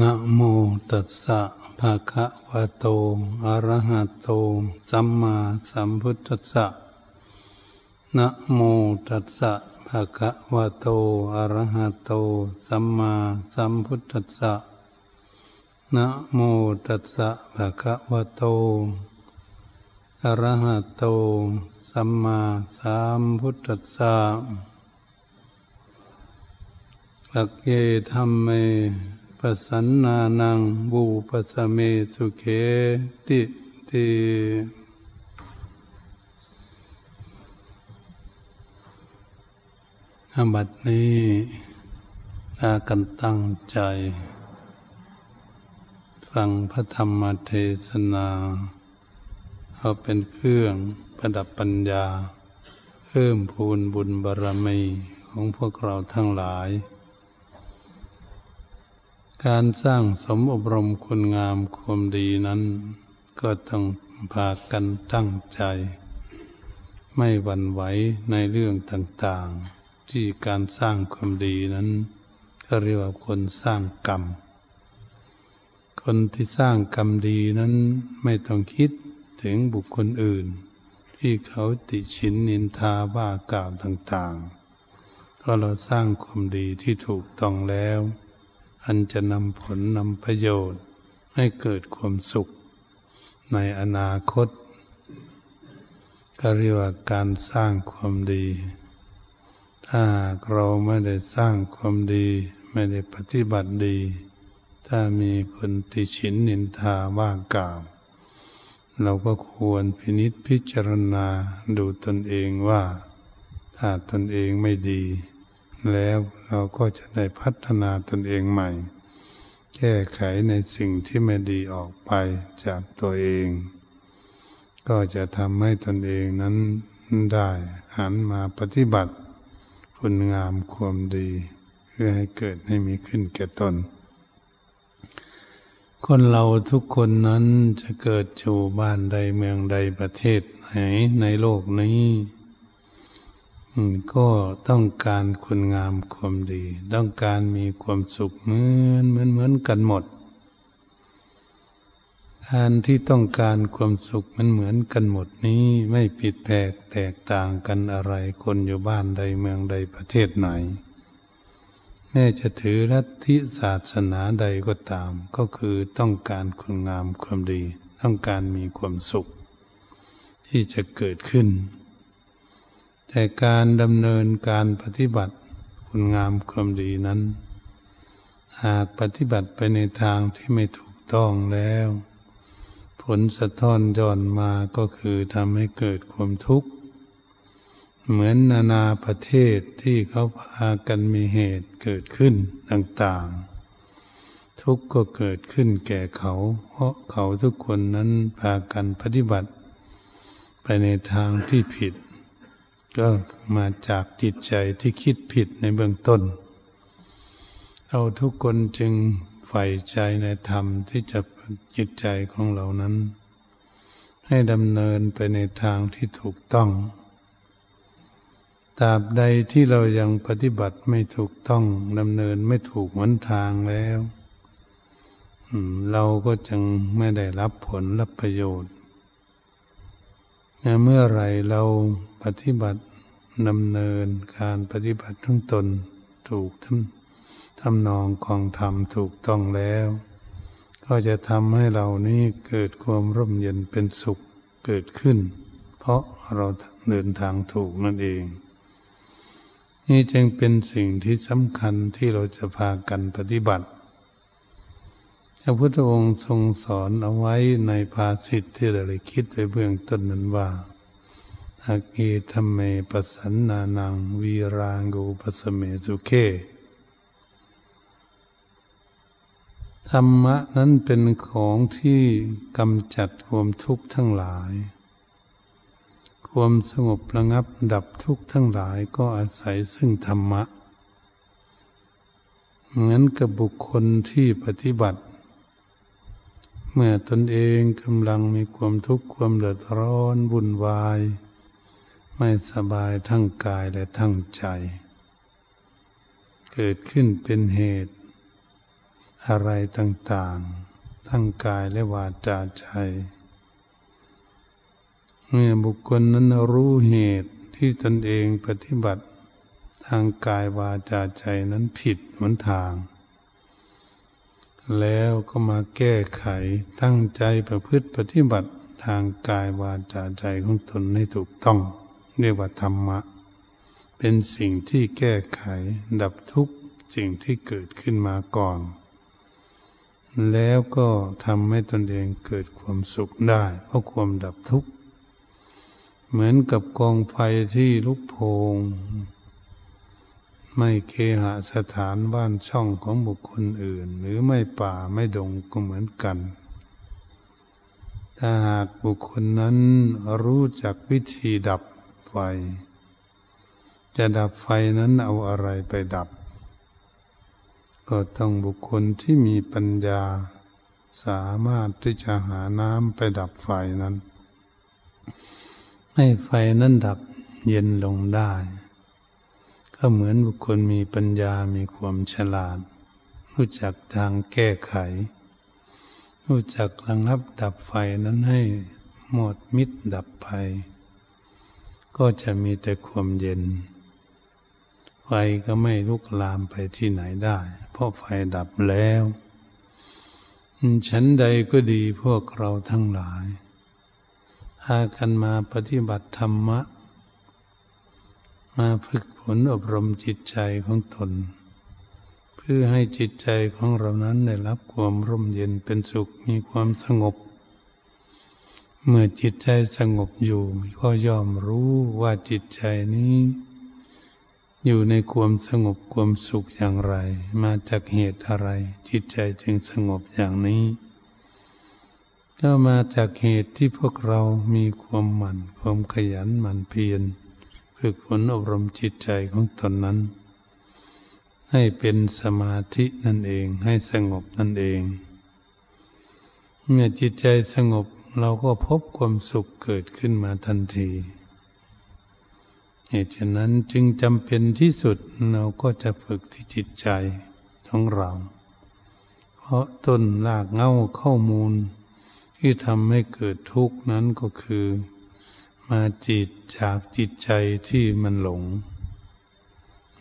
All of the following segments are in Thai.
นะโมตัสสะภะคะวะโต อะระหะโต สัมมาสัมพุทธัสสะ นะโมตัสสะภะคะวะโต อะระหะโต สัมมาสัมพุทธัสสะ นะโมตัสสะภะคะวะโต อะระหะโต สัมมาสัมพุทธัสสะลักเยธรรมเม ปสันนานังบูปสเมสุเขติติอบัดนี้อากันตั้งใจ ฟังพระธรรมเทศนาเอาเป็นเครื่องประดับปัญญา เพิ่มพูนบุญบารมีของพวกเราทั้งหลาย การสร้างสมอบรมคุณงามความดีนั้น ก็ต้องพากันตั้งใจ ไม่หวั่นไหวในเรื่องต่างๆ ที่การสร้างความดีนั้นก็เรียกว่าคนสร้างกรรม คนที่สร้างกรรมดีนั้นไม่ต้องคิดถึงบุคคลอื่น ที่เขาติชินนินทาว่ากล่าวต่างๆก็เราสร้างความดีที่ถูกต้องแล้ว อันจะนำผลนำประโยชน์ ให้เกิดความสุขในอนาคต ก็เรียกว่าการสร้างความดี ถ้าเราไม่ได้สร้างความดี ไม่ได้ปฏิบัติดี ถ้ามีคนติฉินนินทาว่ากล่าวเราก็ควรพินิษพิจารณาดูตนเองว่า ถ้าตนเองไม่ดี แล้วเราก็จะได้พัฒนาตนเองใหม่ แก้ไขในสิ่งที่ไม่ดีออกไปจากตัวเอง ก็จะทำให้ตนเองนั้นได้หันมาปฏิบัติคุณงามความดี เพื่อให้เกิดให้มีขึ้นแก่ตน คนเราทุกคนนั้นจะเกิดอยู่บ้านใดเมืองใดประเทศไหนในโลกนี้ ก็ต้องการคุณงามความดี ต้องการมีความสุขเหมือนเหมือนเหมือนกันหมดการที่ต้องการความสุขมันเหมือนกันหมดนี้ไม่ผิดแผกแตกต่างกันอะไรคนอยู่บ้านใดเมืองใดประเทศไหน แม้จะถือรัฐทิศาสนาใดก็ตาม ก็คือต้องการคุณงามความดี ต้องการมีความสุข ที่จะเกิดขึ้น แต่การดำเนินการปฏิบัติคุณงามความดีนั้น หากปฏิบัติไปในทางที่ไม่ถูกต้องแล้ว ผลสะท้อนย้อนมาก็คือทำให้เกิดความทุกข์ เหมือนนานาประเทศที่เขาพากันมีเหตุเกิดขึ้นต่างๆ ทุกข์ก็เกิดขึ้นแก่เขา เพราะเขาทุกคนนั้นพากันปฏิบัติ ไปในทางที่ผิด ก็มาจากจิตใจที่คิดผิดในเบื้องต้น เราทุกคนจึงใฝ่ใจในธรรมที่จะจิตใจของเรานั้น ให้ดำเนินไปในทางที่ถูกต้องตราบใดที่เรายังปฏิบัติไม่ถูกต้องดำเนินไม่ถูกหนทางแล้วเราก็จึงไม่ได้รับผลรับประโยชน์ เมื่อไรเราปฏิบัติดำเนินการปฏิบัติทั้งตนถูกทำทำนองของธรรมถูกต้องแล้ว ก็จะทำให้เรานี้เกิดความร่มเย็นเป็นสุขเกิดขึ้น เพราะเราเดินทางถูกนั่นเอง นี่จึงเป็นสิ่งที่สำคัญที่เราจะพากันปฏิบัติ ระพุทธองค์ทรงสอนเอาไว้ในภาษิตที่เราได้คิดไปเบื้องต้นนั้นว่าอาเกธรรมเมปสันนานังวีรางกูปสเมสุเคธรรมะนั้นเป็นของที่กำจัดความทุกข์ทั้งหลาย ความสงบระงับดับทุกข์ทั้งหลายก็อาศัยซึ่งธรรมะเหมือนกับบุคคลที่ปฏิบัติ เมื่อตนเองกำลังมีความทุกข์ความเดือดร้อนวุ่นวาย ไม่สบายทั้งกายและทั้งใจ เกิดขึ้นเป็นเหตุ อะไรต่างๆ ทั้งกายและวาจาใจ เมื่อบุคคลนั้นรู้เหตุที่ตนเองปฏิบัติ ทางกายวาจาใจนั้นผิดหนทาง แล้วก็มาแก้ไขตั้งใจประพฤติปฏิบัติทางกายวาจาใจของตนให้ถูกต้อง เรียกว่าธรรมะ เป็นสิ่งที่แก้ไขดับทุกสิ่งที่เกิดขึ้นมาก่อน แล้วก็ทำให้ตนเองเกิดความสุขได้ เพราะความดับทุกข์ เหมือนกับกองไฟที่ลุกโพง ไม่เคหสถานบ้านช่องของบุคคลอื่น หรือไม่ป่าไม่ดงก็เหมือนกัน ถ้าหากบุคคลนั้นรู้จักวิธีดับไฟ จะดับไฟนั้นเอาอะไรไปดับ ก็ต้องบุคคลที่มีปัญญา สามารถที่จะหาน้ำไปดับไฟนั้น ให้ไฟนั้นดับเย็นลงได้ ก็เหมือนบุคคลมีปัญญามีความฉลาด รู้จักทางแก้ไข รู้จักระงับดับไฟนั้นให้หมดมิดดับไปก็จะมีแต่ความเย็น ไฟก็ไม่ลุกลามไปที่ไหนได้ เพราะไฟดับแล้วฉันใดก็ดีพวกเราทั้งหลายพากันมาปฏิบัติธรรมะ มาฝึกฝนอบรมจิตใจของตน เพื่อให้จิตใจของเรานั้นได้รับความร่มเย็นเป็นสุขมีความสงบ เมื่อจิตใจสงบอยู่ ก็ย่อมรู้ว่าจิตใจนี้ อยู่ในความสงบความสุขอย่างไร มาจากเหตุอะไร จิตใจจึงสงบอย่างนี้ก็มาจากเหตุที่พวกเรามีความหมั่นความขยันหมั่นเพียร ฝึกฝนอบรมจิตใจของตนนั้น ให้เป็นสมาธินั่นเอง ให้สงบนั่นเอง เมื่อจิตใจสงบเราก็พบความสุขเกิดขึ้นมาทันที เหตุฉะนั้นจึงจำเป็นที่สุดเราก็จะฝึกที่จิตใจของเรา เพราะต้นรากเง้าข้อมูลที่ทำให้เกิดทุกข์นั้นก็คือ มาจิตจากจิตใจที่มันหลง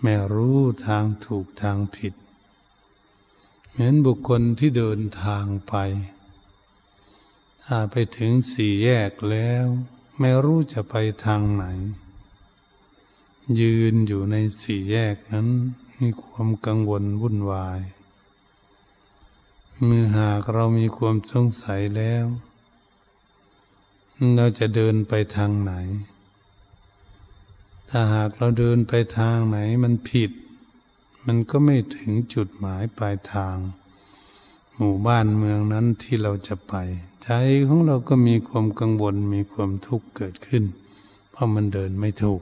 ไม่รู้ทางถูกทางผิด เหมือนบุคคลที่เดินทางไป ถ้าไปถึงสี่แยกแล้ว ไม่รู้จะไปทางไหน ยืนอยู่ในสี่แยกนั้นมีความกังวลวุ่นวาย เมื่อหากเรามีความสงสัยแล้ว เราจะเดินไปทางไหน ถ้าหากเราเดินไปทางไหนมันผิด มันก็ไม่ถึงจุดหมายปลายทาง หมู่บ้านเมืองนั้นที่เราจะไป ใจของเราก็มีความกังวลมีความทุกข์เกิดขึ้น เพราะมันเดินไม่ถูก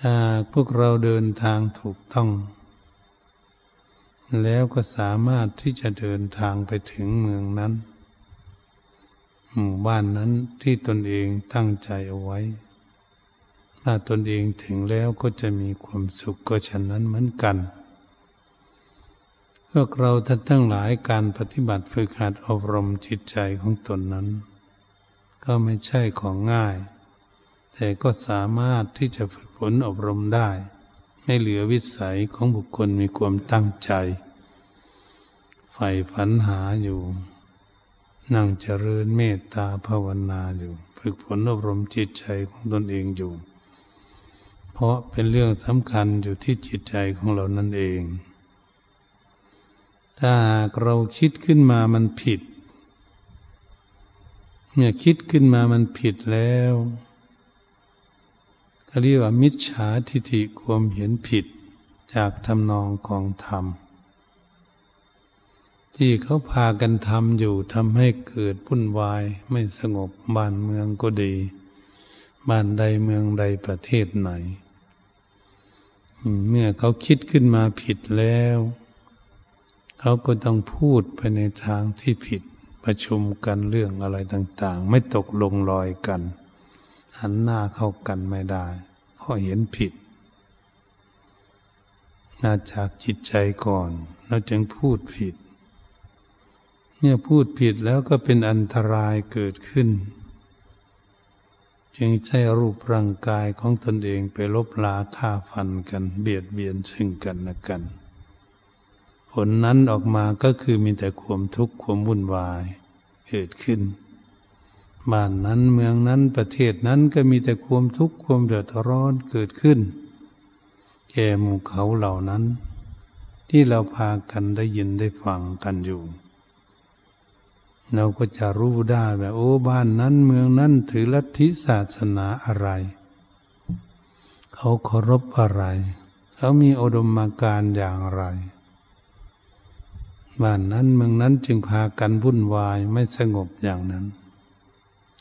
ถ้าพวกเราเดินทางถูกต้อง แล้วก็สามารถที่จะเดินทางไปถึงเมืองนั้น หมู่บ้านนั้นที่ตนเองตั้งใจเอาไว้ ถ้าตนเองถึงแล้วก็จะมีความสุขก็ฉะนั้นเหมือนกันพวกเราท่านทั้งหลายการปฏิบัติฝึกหัดอบรมจิตใจของตนนั้น ก็ไม่ใช่ของง่าย แต่ก็สามารถที่จะฝึกฝนอบรมได้ ไม่เหลือวิสัยของบุคคลมีความตั้งใจใฝ่ฝันหาอยู่ นั่งเจริญเมตตาภาวนาอยู่ ฝึกฝนอบรมจิตใจของตนเองอยู่ เพราะเป็นเรื่องสำคัญอยู่ที่จิตใจของเรานั่นเอง ถ้าเราคิดขึ้นมามันผิด เมื่อคิดขึ้นมามันผิดแล้วเรียกว่ามิจฉาทิฏฐิความเห็นผิดจากทำนองของธรรม ที่เขาพากันทำอยู่ทำให้เกิดพุ่นวายไม่สงบบ้านเมืองก็ดีบ้านใดเมืองใดประเทศไหน เมื่อเขาคิดขึ้นมาผิดแล้ว เขาก็ต้องพูดไปในทางที่ผิดประชุมกันเรื่องอะไรต่าง ๆ ไม่ตกลงรอยกัน หันหน้าเข้ากันไม่ได้เพราะเห็นผิดมาจากจิตใจก่อนเราจึงพูดผิด เนี่ยพูดผิดแล้วก็เป็นอันตรายเกิดขึ้น จึงใช้รูปร่างกายของตนเองไปลบลาฆ่าฟันกัน เบียดเบียนซึ่งกันและกัน ผลนั้นออกมาก็คือมีแต่ความทุกข์ความวุ่นวายเกิดขึ้นบ้านนั้นเมืองนั้นประเทศนั้นก็มีแต่ความทุกข์ความเดือดร้อนเกิดขึ้นแก่หมู่เขาเหล่านั้น ที่เราพากันได้ยินได้ฟังกันอยู่ เราก็จะรู้ได้ว่าโอ้บ้านนั้นเมืองนั้นถือลัทธิศาสนาอะไร เขาเคารพอะไร เขามีอุดมการณ์อย่างไร บ้านนั้นเมืองนั้นจึงพากันวุ่นวายไม่สงบอย่างนั้น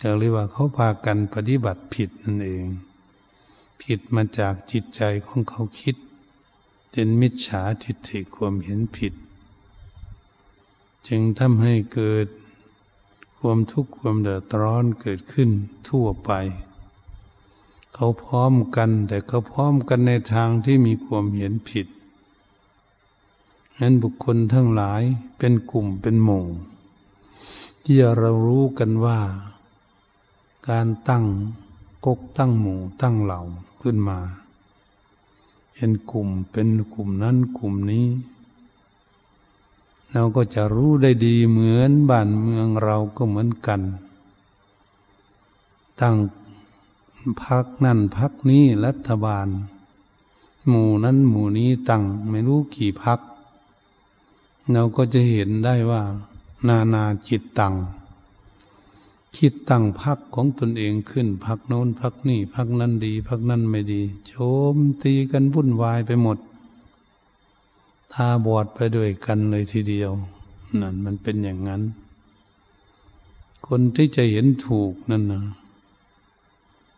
จะเรียกว่าเขาพากันปฏิบัติผิดนั่นเอง ผิดมาจากจิตใจของเขาคิด เป็นมิจฉาทิฏฐิความเห็นผิด จึงทำให้เกิด ความทุกข์ความเดือดร้อนเกิดขึ้นทั่วไป เขาพร้อมกันแต่เขาพร้อมกันในทางที่มีความเห็นผิดนั้นบุคคลทั้งหลายเป็นกลุ่มเป็นหมู่ที่เรารู้กันว่า การตั้งกกตั้งหมู่ตั้งเหล่าขึ้นมา เป็นกลุ่มเป็นกลุ่มนั้นกลุ่มนี้ เราก็จะรู้ได้ดีเหมือนบ้านเมืองเราก็เหมือนกันตั้งพักนั่นพักนี้รัฐบาล หมู่นั้นหมู่นี้ตั้งไม่รู้กี่พัก เราก็จะเห็นได้ว่า นานาจิตตังคิดตั้งพักของตนเองขึ้นพักโน้นพักนี่พักนั้นดี พักนั้นไม่ดี โจมตีกันวุ่นวายไปหมด ตาบอดไปด้วยกันเลยทีเดียวนั่นมันเป็นอย่างนั้น คนที่จะเห็นถูกนั่นนะ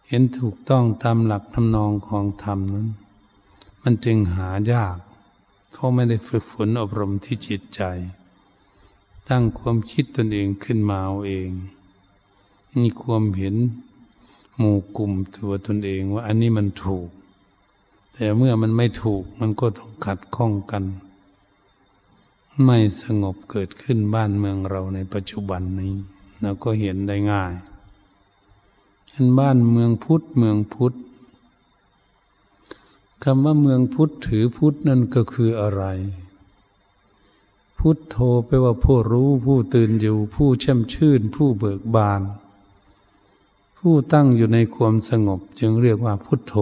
เห็นถูกต้องตามหลักทำนองของธรรมนั้น มันจึงหายากเขาะไม่ได้ฝึกฝนอบรมที่จิตใจ ตั้งความคิดตนเองขึ้นมาเอาเองมีความเห็นหมู่กลุ่มตัวตนเองว่าอันนี้มันถูก แต่เมื่อมันไม่ถูกมันก็ต้องขัดข้องกัน ไม่สงบเกิดขึ้นบ้านเมืองเราในปัจจุบันนี้เราก็เห็นได้ง่ายเช่นบ้านเมืองพุทธเมืองพุทธคำว่าเมืองพุทธถือพุทธนั่นก็คืออะไร พุทธโธแปลว่าผู้รู้ผู้ตื่นอยู่ผู้แช่มชื่น ผู้เบิกบาน ผู้ตั้งอยู่ในความสงบจึงเรียกว่าพุทธโธ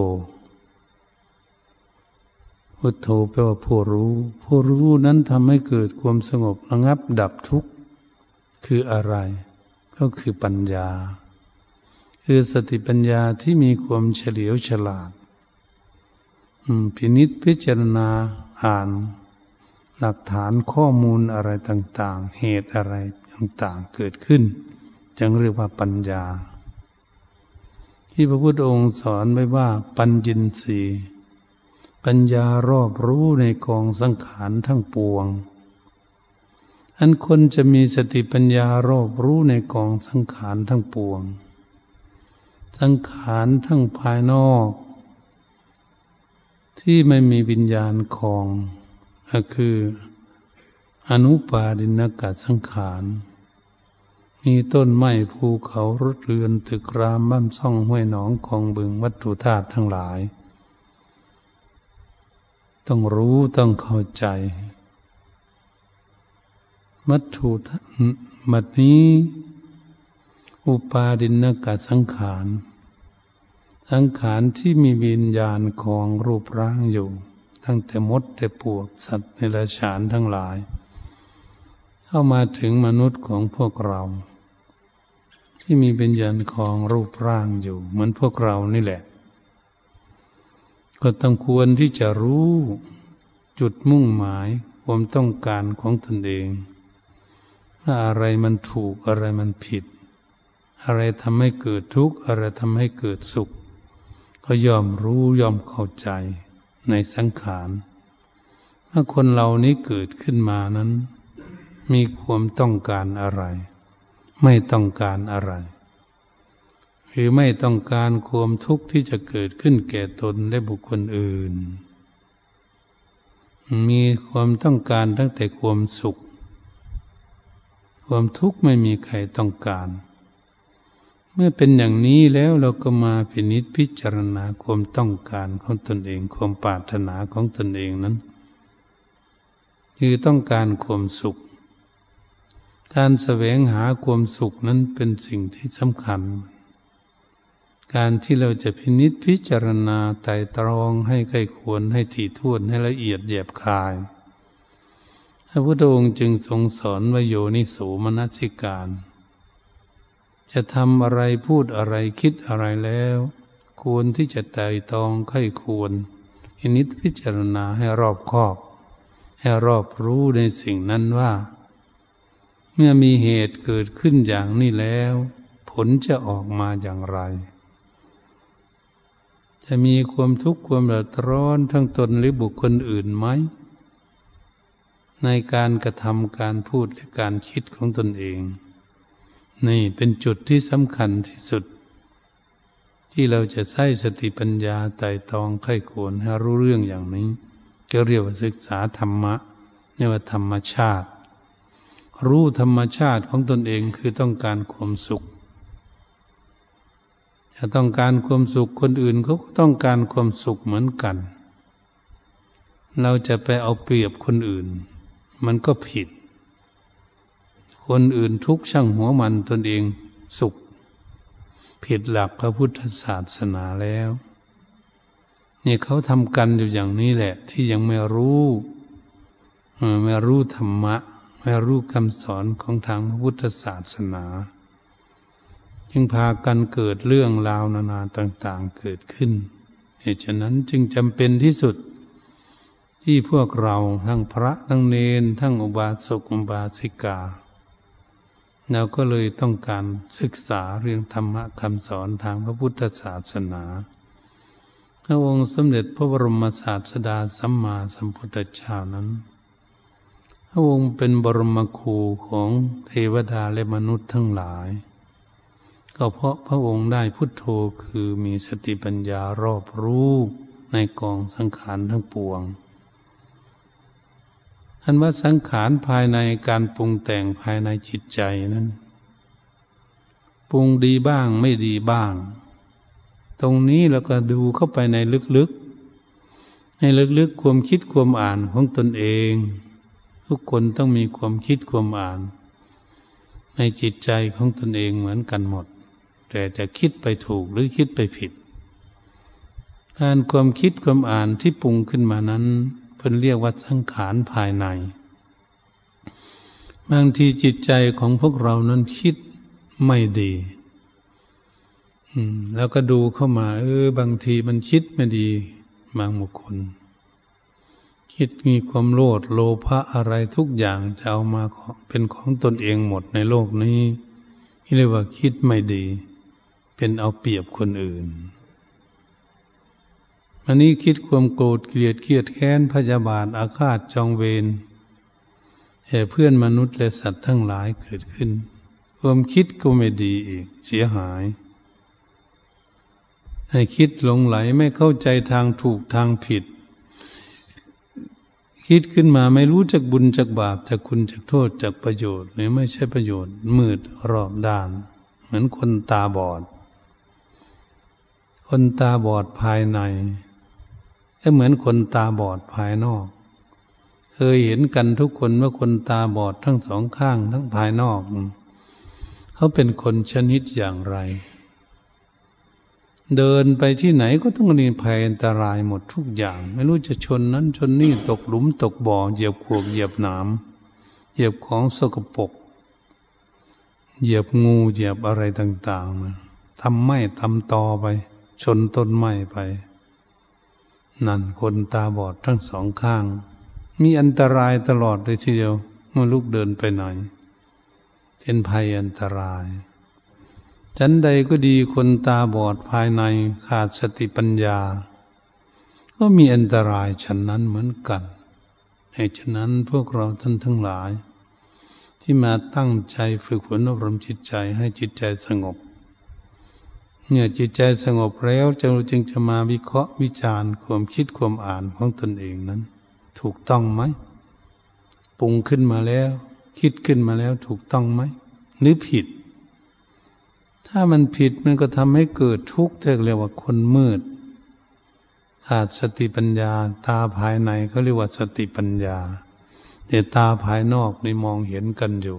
พุทโธแปลว่าผู้รู้ ผู้รู้นั้นทำให้เกิดความสงบระงับดับทุกข์คืออะไร ก็คือปัญญา คือสติปัญญาที่มีความเฉลียวฉลาดพินิษพิจารณาอ่าน หลักฐานข้อมูลอะไรต่าง ๆ เหตุอะไรต่างๆเกิดขึ้น จึงเรียกว่าปัญญา ที่พระพุทธองค์สอนไว้ว่าปัญญินสี ปัญญารอบรู้ในกองสังขารทั้งปวง อันคนจะมีสติปัญญารอบรู้ในกองสังขารทั้งปวง สังขารทั้งภายนอก ที่ไม่มีวิญญาณของก็คืออนุปาดินกะสังขาร มีต้นไม้ภูเขารถเรือนตึกรามบ้านซ่องห้วยหนองของบึงวัตถุธาตุทั้งหลาย ต้องรู้ต้องเข้าใจวัตถุมัดนี้ อุปาดินกะสังขาร สังขารที่มีวิญญาณของรูปร่างอยู่ ตั้งแต่มดแต่ปวกสัตว์ในราชานทั้งหลาย เข้ามาถึงมนุษย์ของพวกเรา ที่มีเป็นยันของรูปร่างอยู่ เหมือนพวกเรานี่แหละ ก็ต้องควรที่จะรู้จุดมุ่งหมายความต้องการของตนเองว่าอะไรมันถูกอะไรมันผิด อะไรทำให้เกิดทุกข์อะไรทำให้เกิดสุข ก็ยอมรู้ยอมเข้าใจในสังขารถ้าคนเรานี้เกิดขึ้นมานั้น มีความต้องการอะไร ไม่ต้องการอะไร คือไม่ต้องการความทุกข์ที่จะเกิดขึ้นแก่ตนและบุคคลอื่น มีความต้องการตั้งแต่ความสุข ความทุกข์ไม่มีใครต้องการ เมื่อเป็นอย่างนี้แล้วเราก็มาพินิจพิจารณาความต้องการของตนเอง ความปรารถนาของตนเองนั้น คือต้องการความสุข การแสวงหาความสุขนั้นเป็นสิ่งที่สำคัญ การที่เราจะพินิษพิจารณาไต่ตรองให้ใกล้ควรให้ถี่ถ้วนให้ละเอียดแยบคาย พระพุทธองค์จึงทรงสอนวโยนิโสมนสิการ จะทำอะไรพูดอะไรคิดอะไรแล้ว ควรที่จะไต่ตรองใกล้ควรพินิษพิจารณาให้รอบคอบ ให้รอบรู้ในสิ่งนั้นว่า เมื่อมีเหตุเกิดขึ้นอย่างนี้แล้ว ผลจะออกมาอย่างไร จะมีความทุกข์ความเดือดร้อนทั้งตนหรือบุคคลอื่นไหม ในการกระทำการพูดและการคิดของตนเอง นี่เป็นจุดที่สำคัญที่สุด ที่เราจะใช้สติปัญญาไต่ตองไข้ควรให้รู้เรื่องอย่างนี้ก็เรียกว่าศึกษาธรรมะเรียกว่าธรรมชาติ รู้ธรรมชาติของตนเองคือต้องการความสุข ถ้าต้องการความสุขคนอื่นเขาก็ต้องการความสุขเหมือนกัน เราจะไปเอาเปรียบคนอื่น มันก็ผิด คนอื่นทุกช่างหัวมันตนเองสุข ผิดหลักพระพุทธศาสนาแล้วเนี่ยเขาทำกันอยู่อย่างนี้แหละ ที่ยังไม่รู้ไม่รู้ธรรมะ ไม่รู้คำสอนของทางพระพุทธศาสนา จึงพากันเกิดเรื่องราวนานาต่างๆเกิดขึ้น เหตุฉะนั้นจึงจำเป็นที่สุด ที่พวกเราทั้งพระทั้งเนนทั้งอุบาสกอุบาสิกาเราก็เลยต้องการศึกษาเรื่องธรรมะคำสอนทางพระพุทธศาสนา พระองค์สมเด็จพระบรมศาสดาสัมมาสัมพุทธเจ้านั้น พระองค์เป็นบรมครูของเทวดาและมนุษย์ทั้งหลาย ก็เพราะพระองค์ได้พุทโธคือมีสติปัญญารอบรู้ในกองสังขารทั้งปวงอันว่าสังขารภายในการปรุงแต่งภายในจิตใจนั้น ปรุงดีบ้างไม่ดีบ้าง ตรงนี้เราก็ดูเข้าไปในลึกๆในลึกๆ ความคิดความอ่านของตนเอง ทุกคนต้องมีความคิดความอ่าน ในจิตใจของตนเองเหมือนกันหมด แต่จะคิดไปถูกหรือคิดไปผิด การความคิดความอ่านที่ปรุงขึ้นมานั้นเพิ่นเรียกว่าสังขารภายใน บางทีจิตใจของพวกเรานั้นคิดไม่ดีแล้วก็ดูเข้ามา เออ บางทีมันคิดไม่ดีบางบุคคล คิดมีความโลดโลภะอะไรทุกอย่างจะเอามาเป็นของตนเองหมดในโลกนี้เรียกว่าคิดไม่ดี เป็นเอาเปรียบคนอื่น อันนี้คิดความโกรธเกลียดเกียดแค้นพยาบาทอาฆาตจองเวรแห่เพื่อนมนุษย์และสัตว์ทั้งหลายเกิดขึ้น ความคิดก็ไม่ดีอีกเสียหาย ให้คิดหลงไหลไม่เข้าใจทางถูกทางผิด คิดขึ้นมาไม่รู้จักบุญจักบาปจักคุณจักโทษจักประโยชน์หรือไม่ใช่ประโยชน์มืดรอบด้าน เหมือนคนตาบอด คนตาบอดภายในก็เหมือนคนตาบอดภายนอก เคยเห็นกันทุกคนว่าคนตาบอดทั้งสองข้างทั้งภายนอก เขาเป็นคนชนิดอย่างไร เดินไปที่ไหนก็ต้องมีภัยอันตรายหมดทุกอย่าง ไม่รู้จะชนนั้นชนนี่ตกหลุมตกบ่อเหยียบขวกเหยียบหนามเหยียบของสกปรกเหยียบงูเหยียบอะไรต่างๆทำไม่ทำต่อไป ชนต้นไม้ไป นั่นคนตาบอดทั้งสองข้าง มีอันตรายตลอดเลยทีเดียวเมื่อลูกเดินไปไหนเป็นภัยอันตรายฉันใดก็ดีคนตาบอดภายในขาดสติปัญญา ก็มีอันตรายฉันนั้นเหมือนกันให้ฉะนั้นพวกเราท่านทั้งหลาย ที่มาตั้งใจฝึกฝนอบรมจิตใจให้จิตใจสงบ เมื่อจิตใจสงบแล้วจะจึงจะมาวิเคราะห์วิจารณ์ความคิดความอ่านของตนเองนั้น ถูกต้องไหมปรุงขึ้นมาแล้ว คิดขึ้นมาแล้วถูกต้องไหมหรือผิด ถ้ามันผิดมันก็ทำให้เกิดทุกข์เรียกว่าคนมืดขาดสติปัญญา ตาภายในเขาเรียกว่าสติปัญญา แต่ตาภายนอกนี่มองเห็นกันอยู่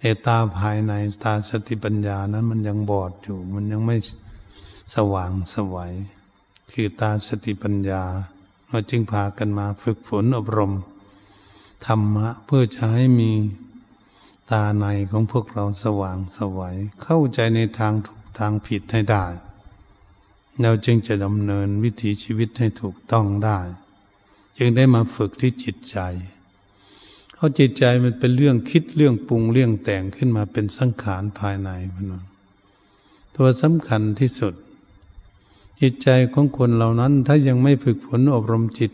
แต่ตาภายในตาสติปัญญานั้นมันยังบอดอยู่ มันยังไม่สว่างสวัย คือตาสติปัญญาเราจึงพากันมาฝึกฝนอบรม ธรรมะเพื่อจะให้มีตาในของพวกเราสว่างสวัย เข้าใจในทางถูกทางผิดให้ได้ เราจึงจะดำเนินวิถีชีวิตให้ถูกต้องได้ จึงได้มาฝึกที่จิตใจ เพราะจิตใจมันเป็นเรื่องคิดเรื่องปรุงเรื่องแต่งขึ้นมาเป็นสังขารภายในมันตัวสำคัญที่สุด จิตใจของคนเหล่านั้นถ้ายังไม่ฝึกฝนอบรมจิต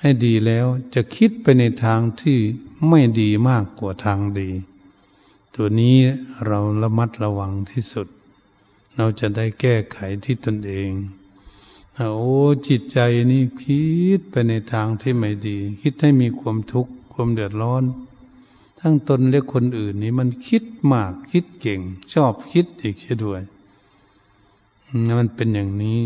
ให้ดีแล้วจะคิดไปในทางที่ไม่ดีมากกว่าทางดี ตัวนี้เราระมัดระวังที่สุด เราจะได้แก้ไขที่ตนเองโอ้จิตใจนี่คิดไปในทางที่ไม่ดี คิดให้มีความทุกข์ ความเดือดร้อน ทั้งตนและคนอื่นนี่มันคิดมากคิดเก่ง ชอบคิดอีกเช่ด้วยมันเป็นอย่างนี้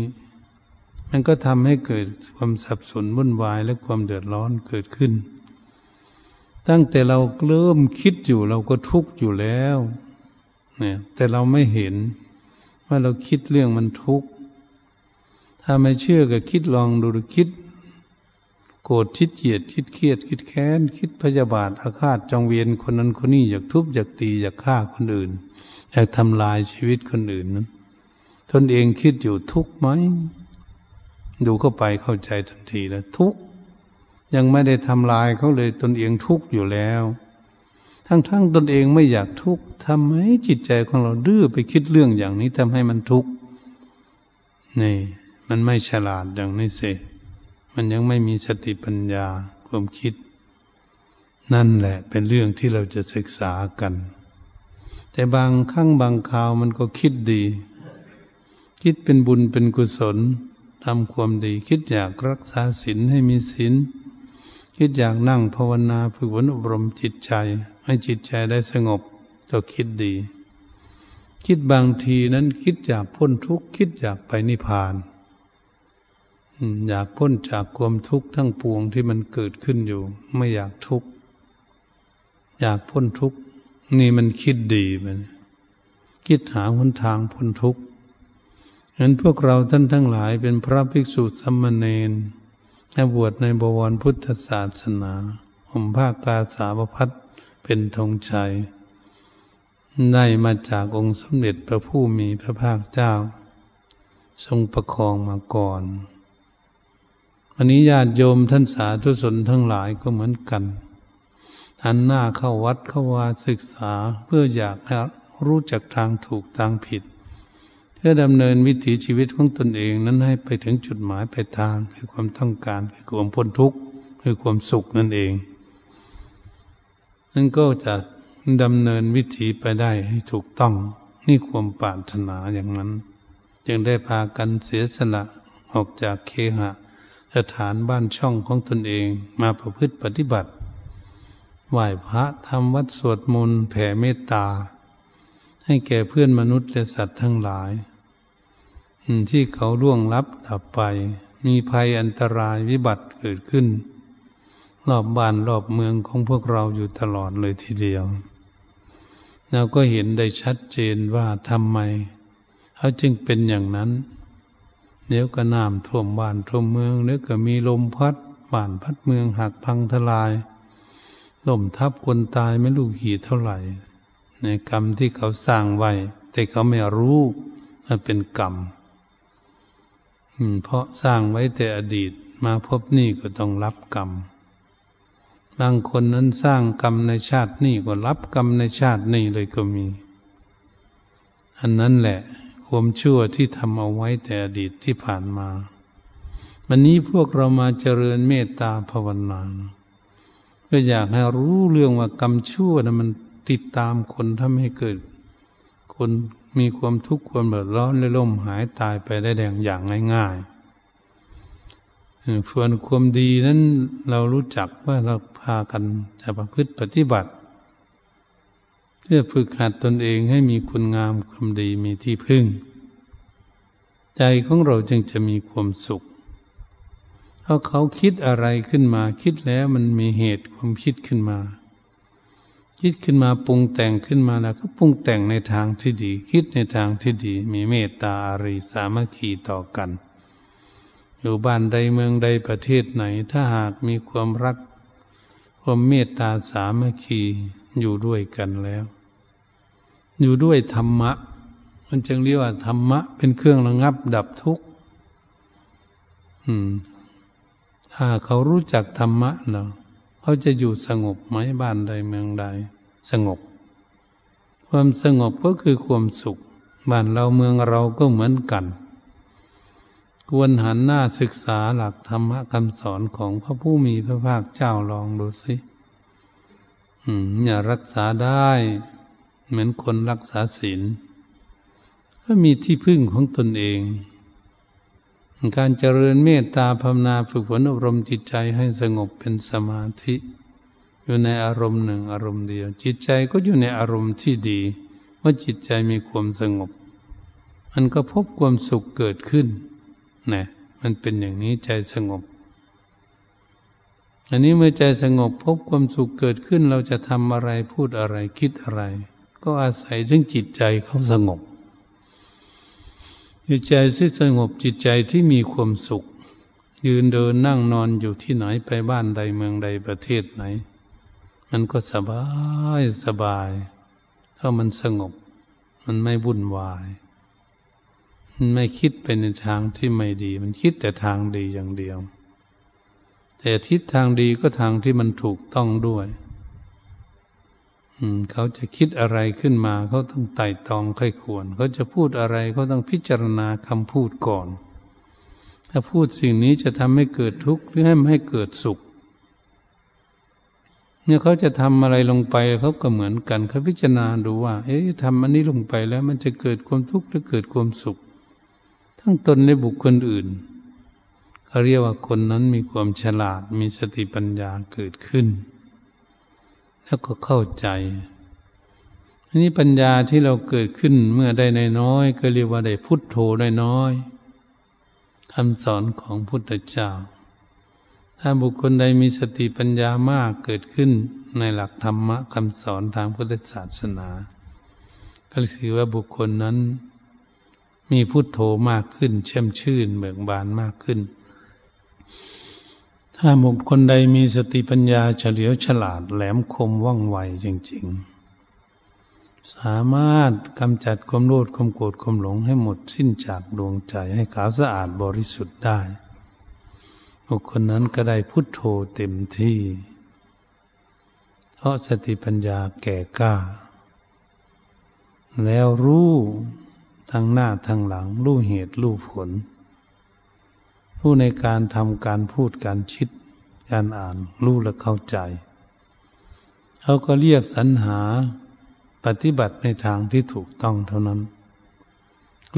มันก็ทำให้เกิดความสับสนวุ่นวายและความเดือดร้อนเกิดขึ้น ตั้งแต่เราเริ่มคิดอยู่เราก็ทุกข์อยู่แล้วเนี่ยแต่เราไม่เห็นว่าเราคิดเรื่องมันทุกข์ถ้าไม่เชื่อก็คิดลองดูคิด โกรธคิดเกลียดคิดเครียด คิดแค้น คิดพยาบาทอาฆาตจองเวียนคนนั้นคนนี้อยากทุบอยากตีอยากฆ่าคนอื่นอยากทำลายชีวิตคนอื่นนั้นตนเองคิดอยู่ทุกข์ไหมดูเข้าไปเข้าใจทันทีแล้วทุกข์ยังไม่ได้ทำลายเขาเลยตนเองทุกข์อยู่แล้ว ทั้งๆตนเองไม่อยากทุกข์ทำให้จิตใจของเราดื้อไปคิดเรื่องอย่างนี้ทำให้มันทุกข์นี่มันไม่ฉลาดอย่างนี้สิ มันยังไม่มีสติปัญญาความคิด นั่นแหละเป็นเรื่องที่เราจะศึกษากัน แต่บางครั้งบางคราวมันก็คิดดี คิดเป็นบุญเป็นกุศลทำความดี คิดอยากรักษาศีลให้มีศีลคิดอยากนั่งภาวนาฝึกฝนอบรมจิตใจ ให้จิตใจได้สงบก็คิดดี คิดบางทีนั้นคิดอยากพ้นทุกข์คิดอยากไปนิพพาน อยากพ้นจากความทุกข์ทั้งปวงที่มันเกิดขึ้นอยู่ ไม่อยากทุกข์อยากพ้นทุกข์นี่มันคิดดีมันคิดหาหนทางพ้นทุกข์เห็นพวกเราท่านทั้งหลายเป็นพระภิกษุสัมมาเนนบวชในบวรพุทธศาสนาห่มผ้ากาสาวพัดเป็นธงชัย ได้มาจากองค์สมเด็จพระผู้มีพระภาคเจ้า ทรงประคองมาก่อน วันนี้ญาติโยมท่านสาธุชนทั้งหลายก็เหมือนกันหันหน้าเข้าวัดเข้าวาศึกษาเพื่ออยากรู้จักทางถูกทางผิด เพื่อดำเนินวิถีชีวิตของตนเองนั้นให้ไปถึงจุดหมายปลายทางคือความต้องการคือความพ้นทุกข์คือความสุขนั่นเอง นั่นก็จะดำเนินวิถีไปได้ให้ถูกต้องนี่ความปรารถนาอย่างนั้น จึงได้พากันเสียสละออกจากเคหะ สถานบ้านช่องของตนเองมาประพฤติปฏิบัติ ไหว้พระทำวัดสวดมนต์แผ่เมตตา ให้แก่เพื่อนมนุษย์และสัตว์ทั้งหลาย ที่เขาล่วงลับดับไป มีภัยอันตรายวิบัติเกิดขึ้น รอบบ้านรอบเมืองของพวกเราอยู่ตลอดเลยทีเดียวเราก็เห็นได้ชัดเจนว่าทำไมเขาจึงเป็นอย่างนั้น เดี๋ยวก็น้ำท่วมบ้านท่วมเมืองเดี๋ยวก็มีลมพัดบ้านพัดเมืองหักพังทลายล่มทับคนตายไม่รู้กี่เท่าไหร่ ในกรรมที่เขาสร้างไว้ แต่เขาไม่รู้มันเป็นกรรมเพราะสร้างไว้แต่อดีตมาพบนี่ก็ต้องรับกรรมบางคนนั้นสร้างกรรมในชาตินี้ก็รับกรรมในชาตินี้เลยก็มี อันนั้นแหละ ความชั่วที่ทำเอาไว้แต่อดีตที่ผ่านมา วันนี้พวกเรามาเจริญเมตตาภาวนาก็อยากให้รู้เรื่องว่ากรรมชั่วนะมันติดตามคนทำให้เกิด คนมีความทุกข์ความเดือดร้อนและล่มหายตายไปได้แดงอย่างง่ายๆส่วนความดีนั้นเรารู้จักว่าเราพากันจะประพฤติปฏิบัติ พื่อฝึกหัดตนเองให้มีคุณงามความดีมีที่พึ่ง ใจของเราจึงจะมีความสุขเพราะเขาคิดอะไรขึ้นมา คิดแล้วมันมีเหตุความคิดขึ้นมา คิดขึ้นมาปรุงแต่งขึ้นมาแล้วก็ปรุงแต่งในทางที่ดี คิดในทางที่ดี มีเมตตาอารีสามัคคีต่อกัน อยู่บ้านใดเมืองใดประเทศไหน ถ้าหากมีความรัก ความเมตตาสามัคคีอยู่ด้วยกันแล้ว อยู่ด้วยธรรมะ มันจึงเรียกว่าธรรมะ เป็นเครื่องระงับดับทุกข์ถ้าเขารู้จักธรรมะเนาะเขาจะอยู่สงบไหมบ้านใดเมืองใด สงบ ความสงบก็คือความสุข บ้านเราเมืองเราก็เหมือนกัน ควรหันหน้าศึกษาหลักธรรมะคำสอนของพระผู้มีพระภาคเจ้าลองดูสิ อืม อย่ารักษาได้ เหมือนคนรักษาศีล ก็มีที่พึ่งของตนเอง การเจริญเมตตาภาวนาฝึกฝนอบรมจิตใจให้สงบเป็นสมาธิ อยู่ในอารมณ์หนึ่งอารมณ์เดียว จิตใจก็อยู่ในอารมณ์ที่ดีเมื่อจิตใจมีความสงบ มันก็พบความสุขเกิดขึ้นนะมันเป็นอย่างนี้ใจสงบอันนี้เมื่อใจสงบพบความสุขเกิดขึ้นเราจะทำอะไรพูดอะไรคิดอะไร ก็อาศัยซึ่งจิตใจเขาสงบ จิตใจที่สงบจิตใจที่มีความสุข ยืนเดินนั่งนอนอยู่ที่ไหนไปบ้านใดเมืองใดประเทศไหน มันก็สบายสบาย ถ้ามันสงบ มันไม่วุ่นวาย มันไม่คิดไปในทางที่ไม่ดี มันคิดแต่ทางดีอย่างเดียว แต่ทิศทางดีก็ทางที่มันถูกต้องด้วย เขาจะคิดอะไรขึ้นมาเขาต้องไต่ตองค่อยควร เขาจะพูดอะไรเขาต้องพิจารณาคำพูดก่อน ถ้าพูดสิ่งนี้จะทำให้เกิดทุกข์หรือให้ไม่ให้เกิดสุขเนี่ยเขาจะทำอะไรลงไปเขาก็เหมือนกันเขาพิจารณาดูว่า เอ๊ะทำอันนี้ลงไปแล้วมันจะเกิดความทุกข์หรือเกิดความสุข ทั้งตนในบุคคลอื่นเขาเรียกว่าคนนั้นมีความฉลาดมีสติปัญญาเกิดขึ้น แล้วก็เข้าใจอันนี้ปัญญาที่เราเกิดขึ้นเมื่อได้ในน้อยก็เรียกว่าได้พุทโธได้น้อยคำสอนของพุทธเจ้า ถ้าบุคคลใดมีสติปัญญามากเกิดขึ้นในหลักธรรมะคำสอนทางพุทธศาสนา ก็ถือว่าบุคคลนั้น มีพุทโธมากขึ้นเชื่อมชื่นเบิกบานมากขึ้น ถ้าบุคคลใดมีสติปัญญาเฉลียวฉลาดแหลมคมว่องไวจริง ๆ สามารถกำจัดความโลภความโกรธความหลงให้หมดสิ้นจากดวงใจให้ขาวสะอาดบริสุทธิ์ได้บุคคลนั้นก็ได้พุทโธเต็มที่ เพราะสติปัญญาแก่กล้า แล้วรู้ทั้งหน้าทั้งหลังรู้เหตุรู้ผล รู้ในการทำการพูดการคิดการอ่านรู้และเข้าใจ เขาก็เรียกสรรหาปฏิบัติในทางที่ถูกต้องเท่านั้น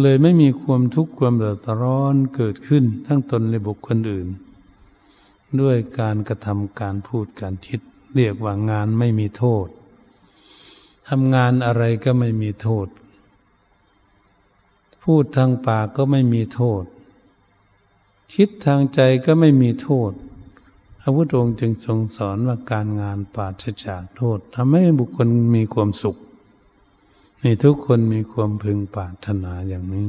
เลยไม่มีความทุกข์ความเดือดร้อนเกิดขึ้นทั้งตนและบุคคลอื่น ด้วยการกระทำการพูดการคิด เรียกว่างานไม่มีโทษทำงานอะไรก็ไม่มีโทษ พูดทางปากก็ไม่มีโทษ คิดทางใจก็ไม่มีโทษ พระพุทธองค์จึงทรงสอนว่าการงานปราศจากโทษทำให้บุคคลมีความสุขนี่ทุกคนมีความพึงปรารถนาอย่างนี้